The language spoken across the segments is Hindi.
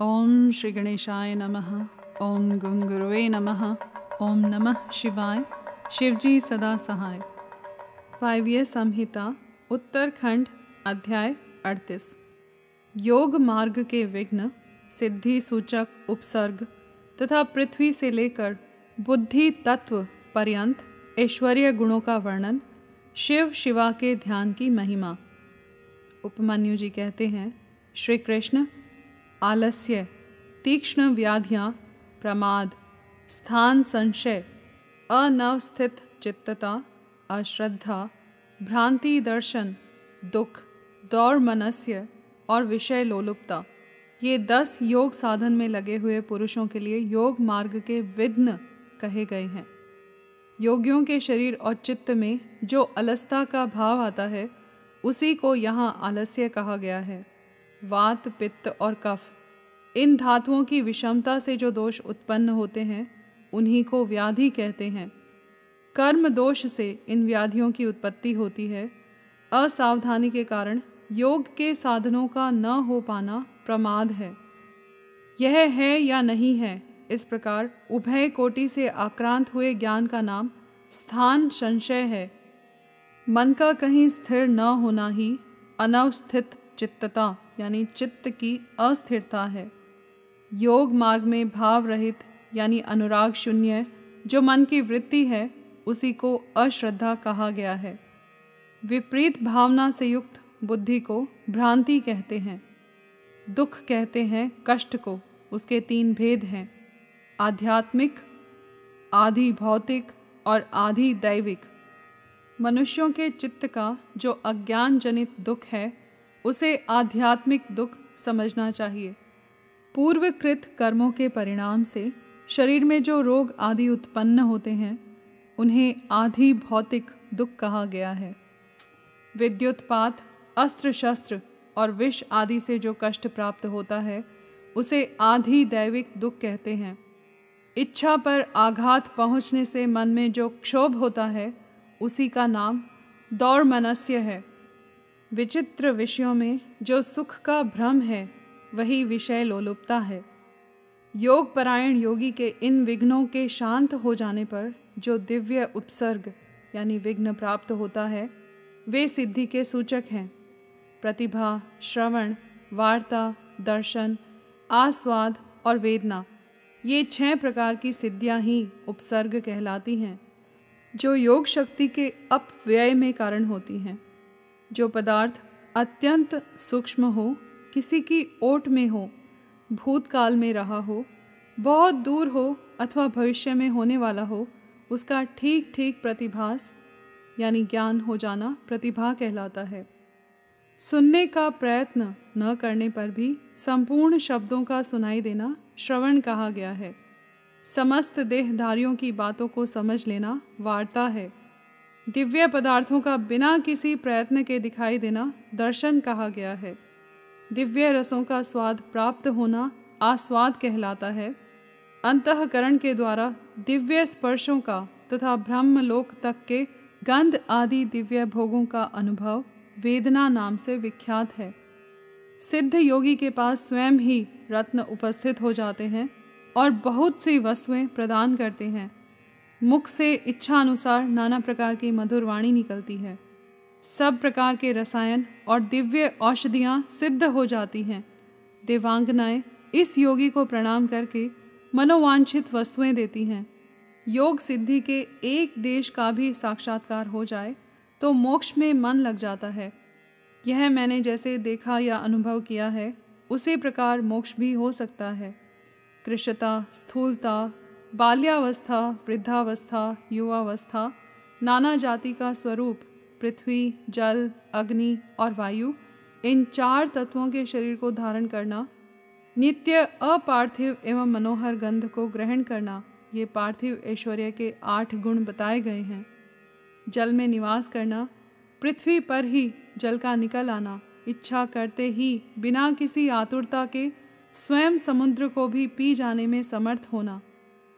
ओम श्री गणेशाय नमः। ओम गुंगुरुवे नमः। ओम नमः शिवाय। शिवजी सदा सहाय। वायव्य संहिता, उत्तरखंड, अध्याय अड़तीस। योग मार्ग के विघ्न, सिद्धि सूचक उपसर्ग तथा पृथ्वी से लेकर बुद्धि तत्व पर्यंत ऐश्वर्य गुणों का वर्णन, शिव शिवा के ध्यान की महिमा। उपमन्यु जी कहते हैं, श्री कृष्ण आलस्य, तीक्ष्ण व्याधियाँ, प्रमाद, स्थान संशय, अनवस्थित चित्तता, अश्रद्धा, भ्रांति दर्शन, दुख, दौड़ मनस्य और विषय लोलुपता। ये दस योग साधन में लगे हुए पुरुषों के लिए योग मार्ग के विघ्न कहे गए हैं। योगियों के शरीर और चित्त में जो अलसता का भाव आता है, उसी को यहाँ आलस्य कहा गया है। वात, पित्त और कफ। इन धातुओं की विषमता से जो दोष उत्पन्न होते हैं, उन्हीं को व्याधि कहते हैं। कर्म दोष से इन व्याधियों की उत्पत्ति होती है। असावधानी के कारण योग के साधनों का न हो पाना प्रमाद है। यह है या नहीं है, इस प्रकार उभय कोटि से आक्रांत हुए ज्ञान का नाम स्थान संशय है। मन का कहीं स्थिर न होना ही अनवस्थित चित्तता, यानी चित्त की अस्थिरता है। योग मार्ग में भाव रहित, यानी अनुराग शून्य, जो मन की वृत्ति है, उसी को अश्रद्धा कहा गया है। विपरीत भावना से युक्त बुद्धि को भ्रांति कहते हैं। दुख कहते हैं कष्ट को, उसके तीन भेद हैं। आध्यात्मिक, आधि भौतिक और आधि दैविक। मनुष्यों के चित्त का जो अज्ञान जनित दुख है, उसे आध्यात्मिक दुख समझना चाहिए। पूर्वकृत कर्मों के परिणाम से शरीर में जो रोग आदि उत्पन्न होते हैं, उन्हें आधि भौतिक दुख कहा गया है। विद्युतपात अस्त्र शस्त्र और विष आदि से जो कष्ट प्राप्त होता है, उसे आधि दैविक दुख कहते हैं। इच्छा पर आघात पहुँचने से मन में जो क्षोभ होता है, उसी का नाम दौड़ मनस्य है। विचित्र विषयों में जो सुख का भ्रम है वही विषय लोलुपता है। योग परायण योगी के इन विघ्नों के शांत हो जाने पर जो दिव्य उपसर्ग, यानी विघ्न प्राप्त होता है, वे सिद्धि के सूचक हैं। प्रतिभा, श्रवण, वार्ता, दर्शन, आस्वाद और वेदना, ये छह प्रकार की सिद्धियाँ ही उपसर्ग कहलाती हैं, जो योग शक्ति के अपव्यय में कारण होती हैं, जो पदार्थ अत्यंत सूक्ष्म हो किसी की ओट में हो, भूतकाल में रहा हो, बहुत दूर हो अथवा भविष्य में होने वाला हो, उसका ठीक ठीक प्रतिभास, यानी ज्ञान हो जाना प्रतिभा कहलाता है। सुनने का प्रयत्न न करने पर भी संपूर्ण शब्दों का सुनाई देना श्रवण कहा गया है। समस्त देहधारियों की बातों को समझ लेना वार्ता है। दिव्य पदार्थों का बिना किसी प्रयत्न के दिखाई देना दर्शन कहा गया है। दिव्य रसों का स्वाद प्राप्त होना आस्वाद कहलाता है। अंतकरण के द्वारा दिव्य स्पर्शों का तथा ब्रह्मलोक तक के गंध आदि दिव्य भोगों का अनुभव वेदना नाम से विख्यात है। सिद्ध योगी के पास स्वयं ही रत्न उपस्थित हो जाते हैं और बहुत सी वस्तुएँ प्रदान करते हैं। मुख से इच्छा अनुसार नाना प्रकार की मधुर वाणी निकलती है। सब प्रकार के रसायन और दिव्य औषधियाँ सिद्ध हो जाती हैं। देवांगनाएँ इस योगी को प्रणाम करके मनोवांछित वस्तुएँ देती हैं। योग सिद्धि के एक देश का भी साक्षात्कार हो जाए तो मोक्ष में मन लग जाता है। यह मैंने जैसे देखा या अनुभव किया है, उसी प्रकार मोक्ष भी हो सकता है। कृशता स्थूलता, बाल्यावस्था, वृद्धावस्था, युवावस्था, नाना जाति का स्वरूप पृथ्वी, जल, अग्नि और वायु, इन चार तत्वों के शरीर को धारण करना, नित्य अपार्थिव एवं मनोहर गंध को ग्रहण करना, ये पार्थिव ऐश्वर्य के आठ गुण बताए गए हैं। जल में निवास करना, पृथ्वी पर ही जल का निकल आना, इच्छा करते ही बिना किसी आतुरता के स्वयं समुद्र को भी पी जाने में समर्थ होना।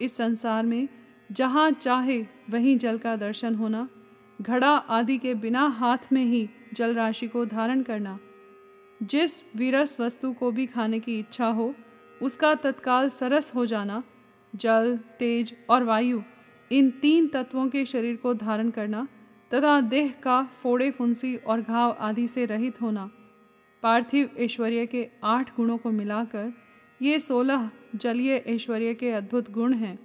इस संसार में जहाँ चाहे वहीं जल का दर्शन होना घड़ा आदि के बिना हाथ में ही जल राशि को धारण करना। जिस वीरस वस्तु को भी खाने की इच्छा हो, उसका तत्काल सरस हो जाना, जल, तेज और वायु, इन तीन तत्वों के शरीर को धारण करना तथा देह का फोड़े फुंसी और घाव आदि से रहित होना। पार्थिव ऐश्वर्य के आठ गुणों को मिलाकर ये सोलह जलीय ऐश्वर्य के अद्भुत गुण हैं।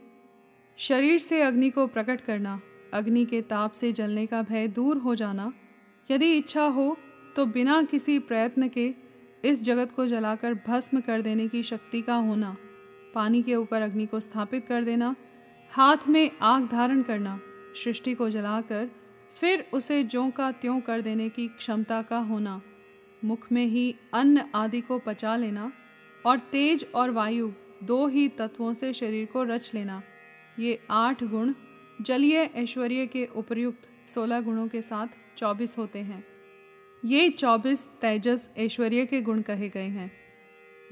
शरीर से अग्नि को प्रकट करना अग्नि के ताप से जलने का भय दूर हो जाना। यदि इच्छा हो तो बिना किसी प्रयत्न के इस जगत को जलाकर भस्म कर देने की शक्ति का होना, पानी के ऊपर अग्नि को स्थापित कर देना, हाथ में आग धारण करना, सृष्टि को जलाकर फिर उसे ज्यों का त्यों कर देने की क्षमता का होना, मुख में ही अन्न आदि को पचा लेना और तेज और वायु दो ही तत्वों से शरीर को रच लेना, ये आठ गुण जलीय ऐश्वर्य के उपयुक्त सोलह गुणों के साथ चौबीस होते हैं। ये चौबीस तेजस ऐश्वर्य के गुण कहे गए हैं।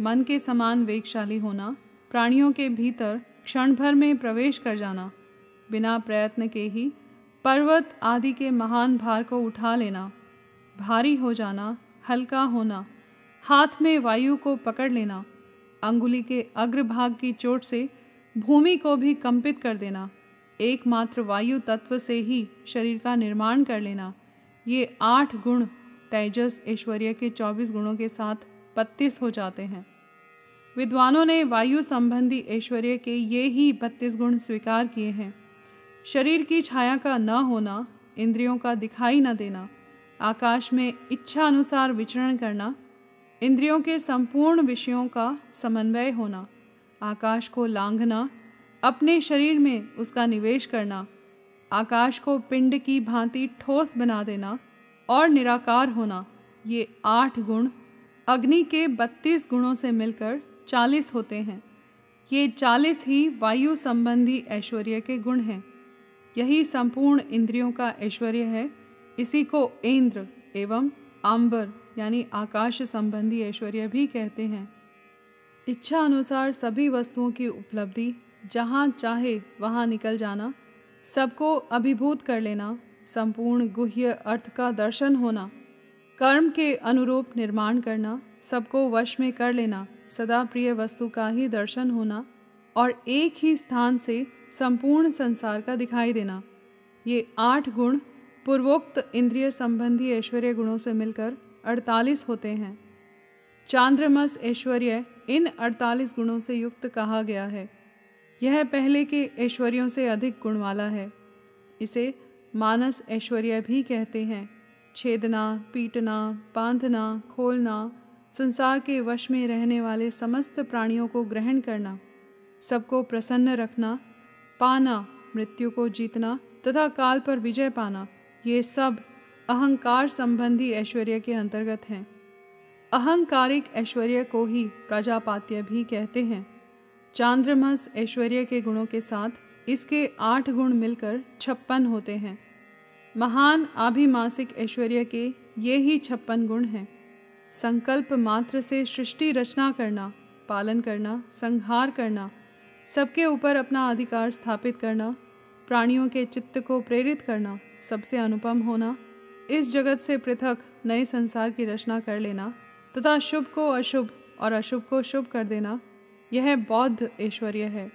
मन के समान वेगशाली होना, प्राणियों के भीतर क्षण भर में प्रवेश कर जाना, बिना प्रयत्न के ही पर्वत आदि के महान भार को उठा लेना, भारी हो जाना, हल्का होना, हाथ में वायु को पकड़ लेना, अंगुली के अग्रभाग की चोट से भूमि को भी कंपित कर देना एकमात्र वायु तत्व से ही शरीर का निर्माण कर लेना। ये आठ गुण तेजस, ऐश्वर्य के चौबीस गुणों के साथ बत्तीस हो जाते हैं। विद्वानों ने वायु संबंधी ऐश्वर्य के ये ही बत्तीस गुण स्वीकार किए हैं। शरीर की छाया का न होना, इंद्रियों का दिखाई न देना, आकाश में इच्छा अनुसार विचरण करना, इंद्रियों के संपूर्ण विषयों का समन्वय होना, आकाश को लांघना अपने शरीर में उसका निवेश करना, आकाश को पिंड की भांति ठोस बना देना और निराकार होना, ये आठ गुण अग्नि के बत्तीस गुणों से मिलकर चालीस होते हैं। ये चालीस ही वायु संबंधी ऐश्वर्य के गुण हैं। यही संपूर्ण इंद्रियों का ऐश्वर्य है। इसी को इंद्र एवं आम्बर यानी आकाश संबंधी ऐश्वर्य भी कहते हैं। इच्छा अनुसार सभी वस्तुओं की उपलब्धि जहाँ चाहे वहाँ निकल जाना, सबको अभिभूत कर लेना, संपूर्ण गुह्य अर्थ का दर्शन होना, कर्म के अनुरूप निर्माण करना, सबको वश में कर लेना, सदा प्रिय वस्तु का ही दर्शन होना और एक ही स्थान से संपूर्ण संसार का दिखाई देना। ये आठ गुण पूर्वोक्त इंद्रिय संबंधी ऐश्वर्य गुणों से मिलकर अड़तालीस होते हैं। चांद्रमस ऐश्वर्य इन अड़तालीस गुणों से युक्त कहा गया है। यह पहले के ऐश्वर्यों से अधिक गुण वाला है। इसे मानस ऐश्वर्य भी कहते हैं। छेदना, पीटना, बांधना, खोलना, संसार के वश में रहने वाले समस्त प्राणियों को ग्रहण करना, सबको प्रसन्न रखना, पाना, मृत्यु को जीतना तथा काल पर विजय पाना, ये सब अहंकार संबंधी ऐश्वर्य के अंतर्गत हैं। अहंकारिक ऐश्वर्य को ही प्रजापात्य भी कहते हैं। चांद्रमस ऐश्वर्य के गुणों के साथ इसके आठ गुण मिलकर छप्पन होते हैं। महान आभिमासिक ऐश्वर्य के ये ही छप्पन गुण हैं। संकल्प मात्र से सृष्टि रचना करना, पालन करना, संहार करना, सबके ऊपर अपना अधिकार स्थापित करना, प्राणियों के चित्त को प्रेरित करना, सबसे अनुपम होना, इस जगत से पृथक नए संसार की रचना कर लेना, तथा शुभ को अशुभ और अशुभ को शुभ कर देना यह बौद्ध ऐश्वर्य है।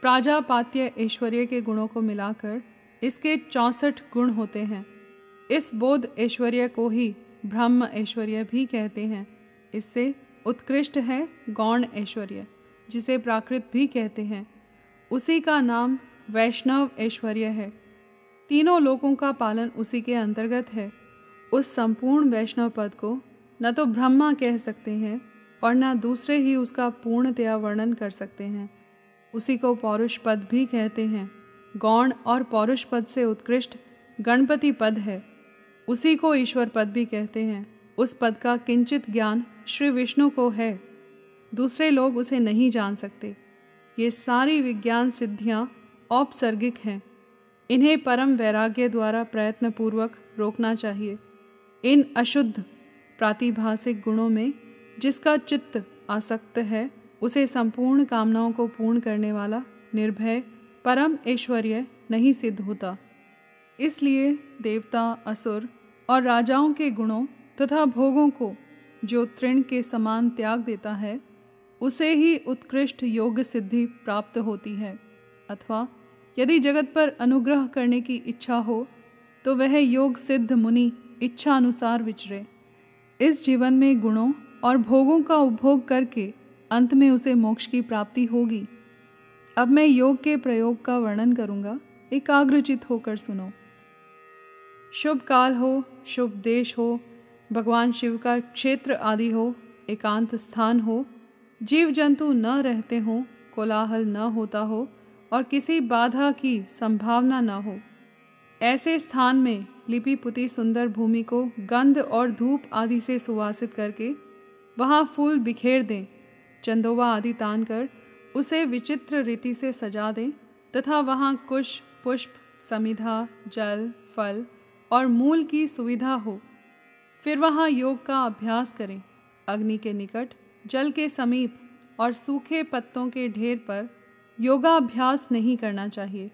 प्राजापात्य ऐश्वर्य के गुणों को मिलाकर इसके चौंसठ गुण होते हैं। इस बोध ऐश्वर्य को ही ब्रह्म ऐश्वर्य भी कहते हैं। इससे उत्कृष्ट है गौण ऐश्वर्य, जिसे प्राकृत भी कहते हैं। उसी का नाम वैष्णव ऐश्वर्य है। तीनों लोगों का पालन उसी के अंतर्गत है। उस संपूर्ण वैष्णव पद को न तो ब्रह्मा कह सकते हैं और न दूसरे ही उसका पूर्णतया वर्णन कर सकते हैं। उसी को पौरुष पद भी कहते हैं। गौण और पौरुष पद से उत्कृष्ट गणपति पद है। उसी को ईश्वर पद भी कहते हैं। उस पद का किंचित ज्ञान श्री विष्णु को है। दूसरे लोग उसे नहीं जान सकते। ये सारी विज्ञान सिद्धियाँ औपसर्गिक हैं। इन्हें परम वैराग्य द्वारा प्रयत्नपूर्वक रोकना चाहिए। इन अशुद्ध प्रातिभाषिक गुणों में जिसका चित्त आसक्त है, उसे संपूर्ण कामनाओं को पूर्ण करने वाला निर्भय, परम ऐश्वर्य नहीं सिद्ध होता। इसलिए देवता, असुर और राजाओं के गुणों तथा भोगों को जो तृण के समान त्याग देता है, उसे ही उत्कृष्ट योग सिद्धि प्राप्त होती है। अथवा यदि जगत पर अनुग्रह करने की इच्छा हो तो वह योग सिद्ध मुनि इच्छा अनुसार विचरे। इस जीवन में गुणों और भोगों का उपभोग करके अंत में उसे मोक्ष की प्राप्ति होगी। अब मैं योग के प्रयोग का वर्णन करूँगा। एकाग्रचित होकर सुनो। शुभ काल हो, शुभ देश हो, भगवान शिव का क्षेत्र आदि हो, एकांत स्थान हो जीव जंतु न रहते हों, कोलाहल न होता हो, और किसी बाधा की संभावना न हो। ऐसे स्थान में लिपिपुति सुंदर भूमि को गंध और धूप आदि से सुवासित करके वहाँ फूल बिखेर दें, चंदोवा आदि तान कर उसे विचित्र रीति से सजा दें तथा वहाँ कुश, पुष्प, समिधा, जल, फल और मूल की सुविधा हो। फिर वहाँ योग का अभ्यास करें। अग्नि के निकट, जल के समीप और सूखे पत्तों के ढेर पर योगाभ्यास नहीं करना चाहिए।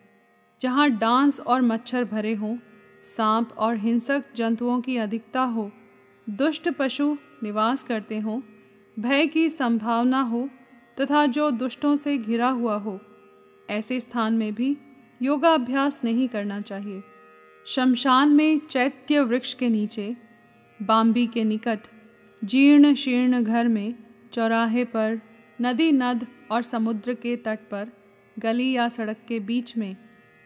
जहाँ डांस और मच्छर भरे हों, सांप और हिंसक जंतुओं की अधिकता हो, दुष्ट पशु निवास करते हों, भय की संभावना हो तथा जो दुष्टों से घिरा हुआ हो, ऐसे स्थान में भी योगाभ्यास नहीं करना चाहिए। शमशान में चैत्य वृक्ष के नीचे बाम्बी के निकट, जीर्ण शीर्ण घर में चौराहे पर, नदी नद और समुद्र के तट पर, गली या सड़क के बीच में,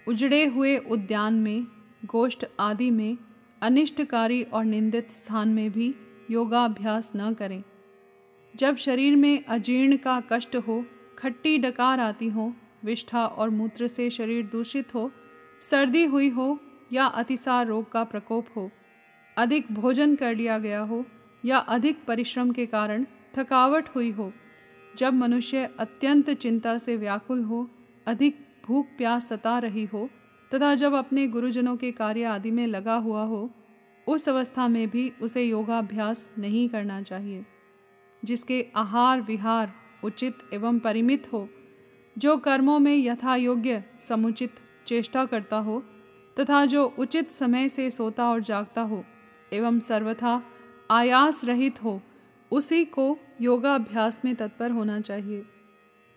उजड़े हुए उद्यान में, गोष्ठ आदि में, अनिष्टकारी और निंदित स्थान में भी योगाभ्यास न करें। जब शरीर में अजीर्ण का कष्ट हो, खट्टी डकार आती हो, विष्ठा और मूत्र से शरीर दूषित हो, सर्दी हुई हो या अतिसार रोग का प्रकोप हो, अधिक भोजन कर लिया गया हो या अधिक परिश्रम के कारण थकावट हुई हो, जब मनुष्य अत्यंत चिंता से व्याकुल हो, अधिक भूख प्यास सता रही हो तथा जब अपने गुरुजनों के कार्य आदि में लगा हुआ हो उस अवस्था में भी उसे योगाभ्यास नहीं करना चाहिए, जिसके आहार विहार उचित एवं परिमित हो। जो कर्मों में यथा योग्य समुचित चेष्टा करता हो तथा जो उचित समय से सोता और जागता हो एवं सर्वथा आयास रहित हो, उसी को योगाभ्यास में तत्पर होना चाहिए।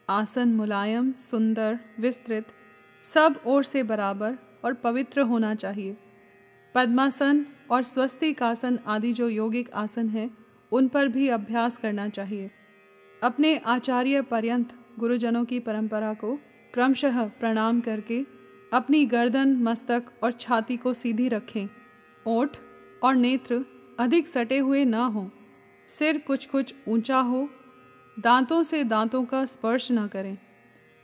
आसन मुलायम, सुंदर, विस्तृत, सब ओर से बराबर और पवित्र होना चाहिए। पद्मासन और स्वस्तिकासन आदि जो यौगिक आसन हैं, उन पर भी अभ्यास करना चाहिए। अपने आचार्य पर्यंत गुरुजनों की परंपरा को क्रमशः प्रणाम करके अपनी गर्दन, मस्तक और छाती को सीधी रखें। ओठ और नेत्र अधिक सटे हुए न हों। सिर कुछ कुछ ऊँचा हो। दांतों से दांतों का स्पर्श न करें।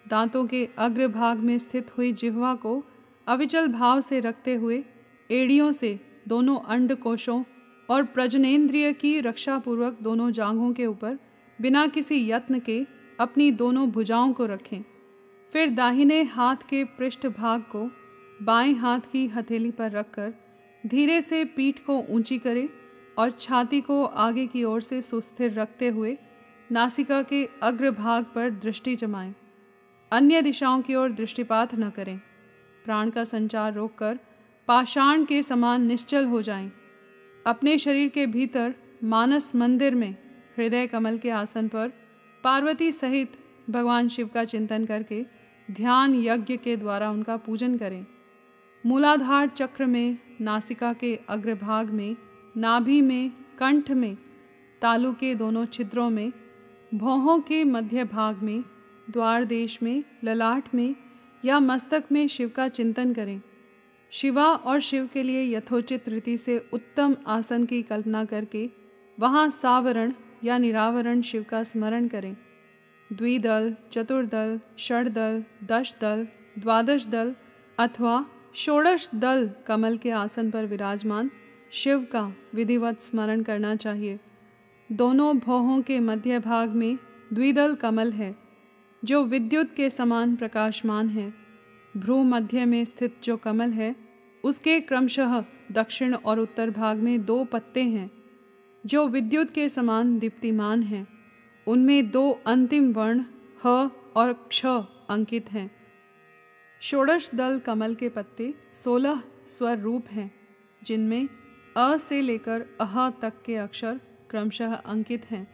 दांतों के अग्रभाग में स्थित हुई जिह्वा को अविचल भाव से रखते हुए एड़ियों से दोनों अंड कोशों और प्रजनेन्द्रिय की रक्षा पूर्वक दोनों जांघों के ऊपर बिना किसी यत्न के अपनी दोनों भुजाओं को रखें। फिर दाहिने हाथ के पृष्ठ भाग को बाएँ हाथ की हथेली पर रखकर धीरे से पीठ को ऊँची करें और छाती को आगे की ओर से सुस्थिर रखते हुए नासिका के अग्रभाग पर दृष्टि जमाएँ। अन्य दिशाओं की ओर दृष्टिपात न करें। प्राण का संचार रोककर पाषाण के समान निश्चल हो जाएँ। अपने शरीर के भीतर मानस मंदिर में हृदय कमल के आसन पर पार्वती सहित भगवान शिव का चिंतन करके ध्यान यज्ञ के द्वारा उनका पूजन करें मूलाधार चक्र में, नासिका के अग्रभाग में, नाभि में, कंठ में, तालु के दोनों छिद्रों में, भौहों के मध्य भाग में द्वार देश में, ललाट में या मस्तक में शिव का चिंतन करें शिवा और शिव के लिए यथोचित रीति से उत्तम आसन की कल्पना करके वहाँ सावरण या निरावरण शिव का स्मरण करें। द्विदल, चतुर्दल, षडदल दश दल द्वादश दल अथवा षोड़श दल कमल के आसन पर विराजमान शिव का विधिवत स्मरण करना चाहिए। दोनों भौहों के मध्य भाग में द्विदल कमल है, जो विद्युत के समान प्रकाशमान है। भ्रू मध्य में स्थित जो कमल है, उसके क्रमशः दक्षिण और उत्तर भाग में दो पत्ते हैं, जो विद्युत के समान दीप्तिमान हैं। उनमें दो अंतिम वर्ण ह और क्ष अंकित हैं। षोडश दल कमल के पत्ते सोलह स्वर रूप हैं, जिनमें अ से लेकर अह तक के अक्षर क्रमशः अंकित हैं।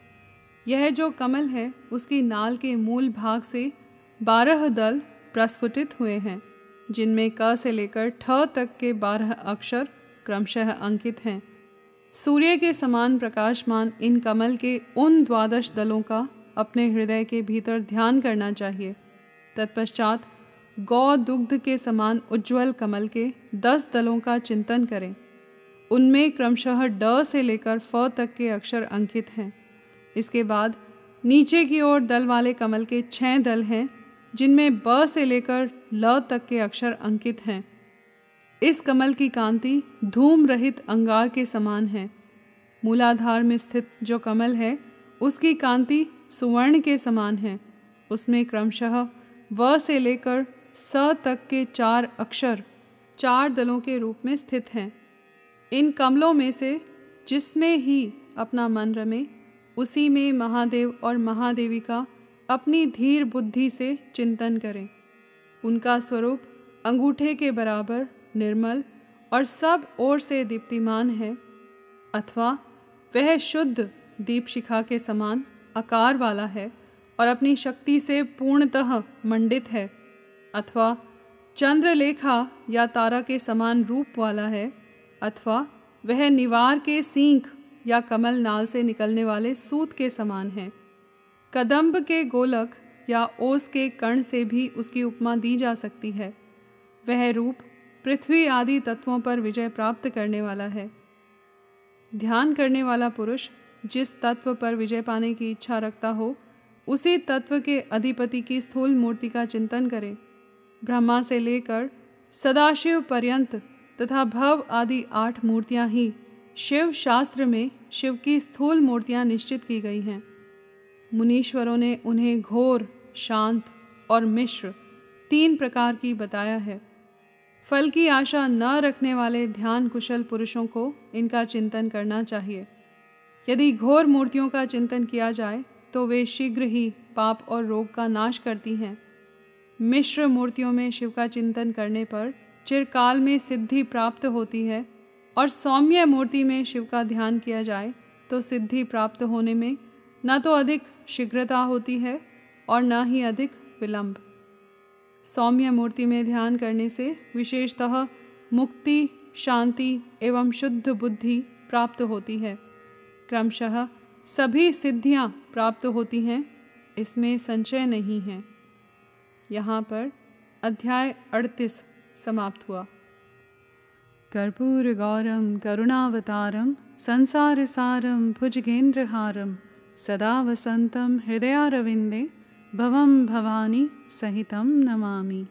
यह जो कमल है, उसकी नाल के मूल भाग से बारह दल प्रस्फुटित हुए हैं, जिनमें क से लेकर ठ तक के बारह अक्षर क्रमशः अंकित हैं। सूर्य के समान प्रकाशमान इन कमल के उन द्वादश दलों का अपने हृदय के भीतर ध्यान करना चाहिए। तत्पश्चात गौ दुग्ध के समान उज्ज्वल कमल के दस दलों का चिंतन करें। उनमें क्रमशः ड से लेकर फ तक के अक्षर अंकित हैं। इसके बाद नीचे की ओर दल वाले कमल के छह दल हैं जिनमें ब से लेकर ल तक के अक्षर अंकित हैं। इस कमल की कांति धूम रहित अंगार के समान है। मूलाधार में स्थित जो कमल है, उसकी कांति सुवर्ण के समान है। उसमें क्रमशः व से लेकर स तक के चार अक्षर चार दलों के रूप में स्थित हैं। इन कमलों में से जिसमें ही अपना मन रमे, उसी में महादेव और महादेवी का अपनी धीर बुद्धि से चिंतन करें। उनका स्वरूप अंगूठे के बराबर निर्मल और सब ओर से दीप्तिमान है, अथवा वह शुद्ध दीप शिखा के समान आकार वाला है और अपनी शक्ति से पूर्णतः मंडित है, अथवा चंद्रलेखा या तारा के समान रूप वाला है, अथवा वह निवार के सींख या कमल नाल से निकलने वाले सूत के समान है। कदम्ब के गोलक या ओस के कण से भी उसकी उपमा दी जा सकती है। वह रूप पृथ्वी आदि तत्वों पर विजय प्राप्त करने वाला है। ध्यान करने वाला पुरुष जिस तत्व पर विजय पाने की इच्छा रखता हो, उसी तत्व के अधिपति की स्थूल मूर्ति का चिंतन करे। ब्रह्मा से लेकर सदाशिव पर्यंत तथा भव आदि आठ मूर्तियाँ ही शिव शास्त्र में शिव की स्थूल मूर्तियाँ निश्चित की गई हैं। मुनीश्वरों ने उन्हें घोर, शांत और मिश्र तीन प्रकार की बताया है। फल की आशा न रखने वाले ध्यान कुशल पुरुषों को इनका चिंतन करना चाहिए। यदि घोर मूर्तियों का चिंतन किया जाए तो वे शीघ्र ही पाप और रोग का नाश करती हैं। मिश्र मूर्तियों में शिव का चिंतन करने पर चिरकाल में सिद्धि प्राप्त होती है और सौम्य मूर्ति में शिव का ध्यान किया जाए तो सिद्धि प्राप्त होने में न तो अधिक शीघ्रता होती है और न ही अधिक विलंब। सौम्य मूर्ति में ध्यान करने से विशेषतः मुक्ति, शांति एवं शुद्ध बुद्धि प्राप्त होती है। क्रमशः सभी सिद्धियाँ प्राप्त होती हैं, इसमें संचय नहीं है। यहाँ पर अध्याय अड़तीस समाप्त हुआ। कर्पूरगौरं करुणावतारं, संसारसारं भुजगेन्द्रहारं सदा वसन्तं हृदयारविन्दे भवं भवानी सहितं नमामि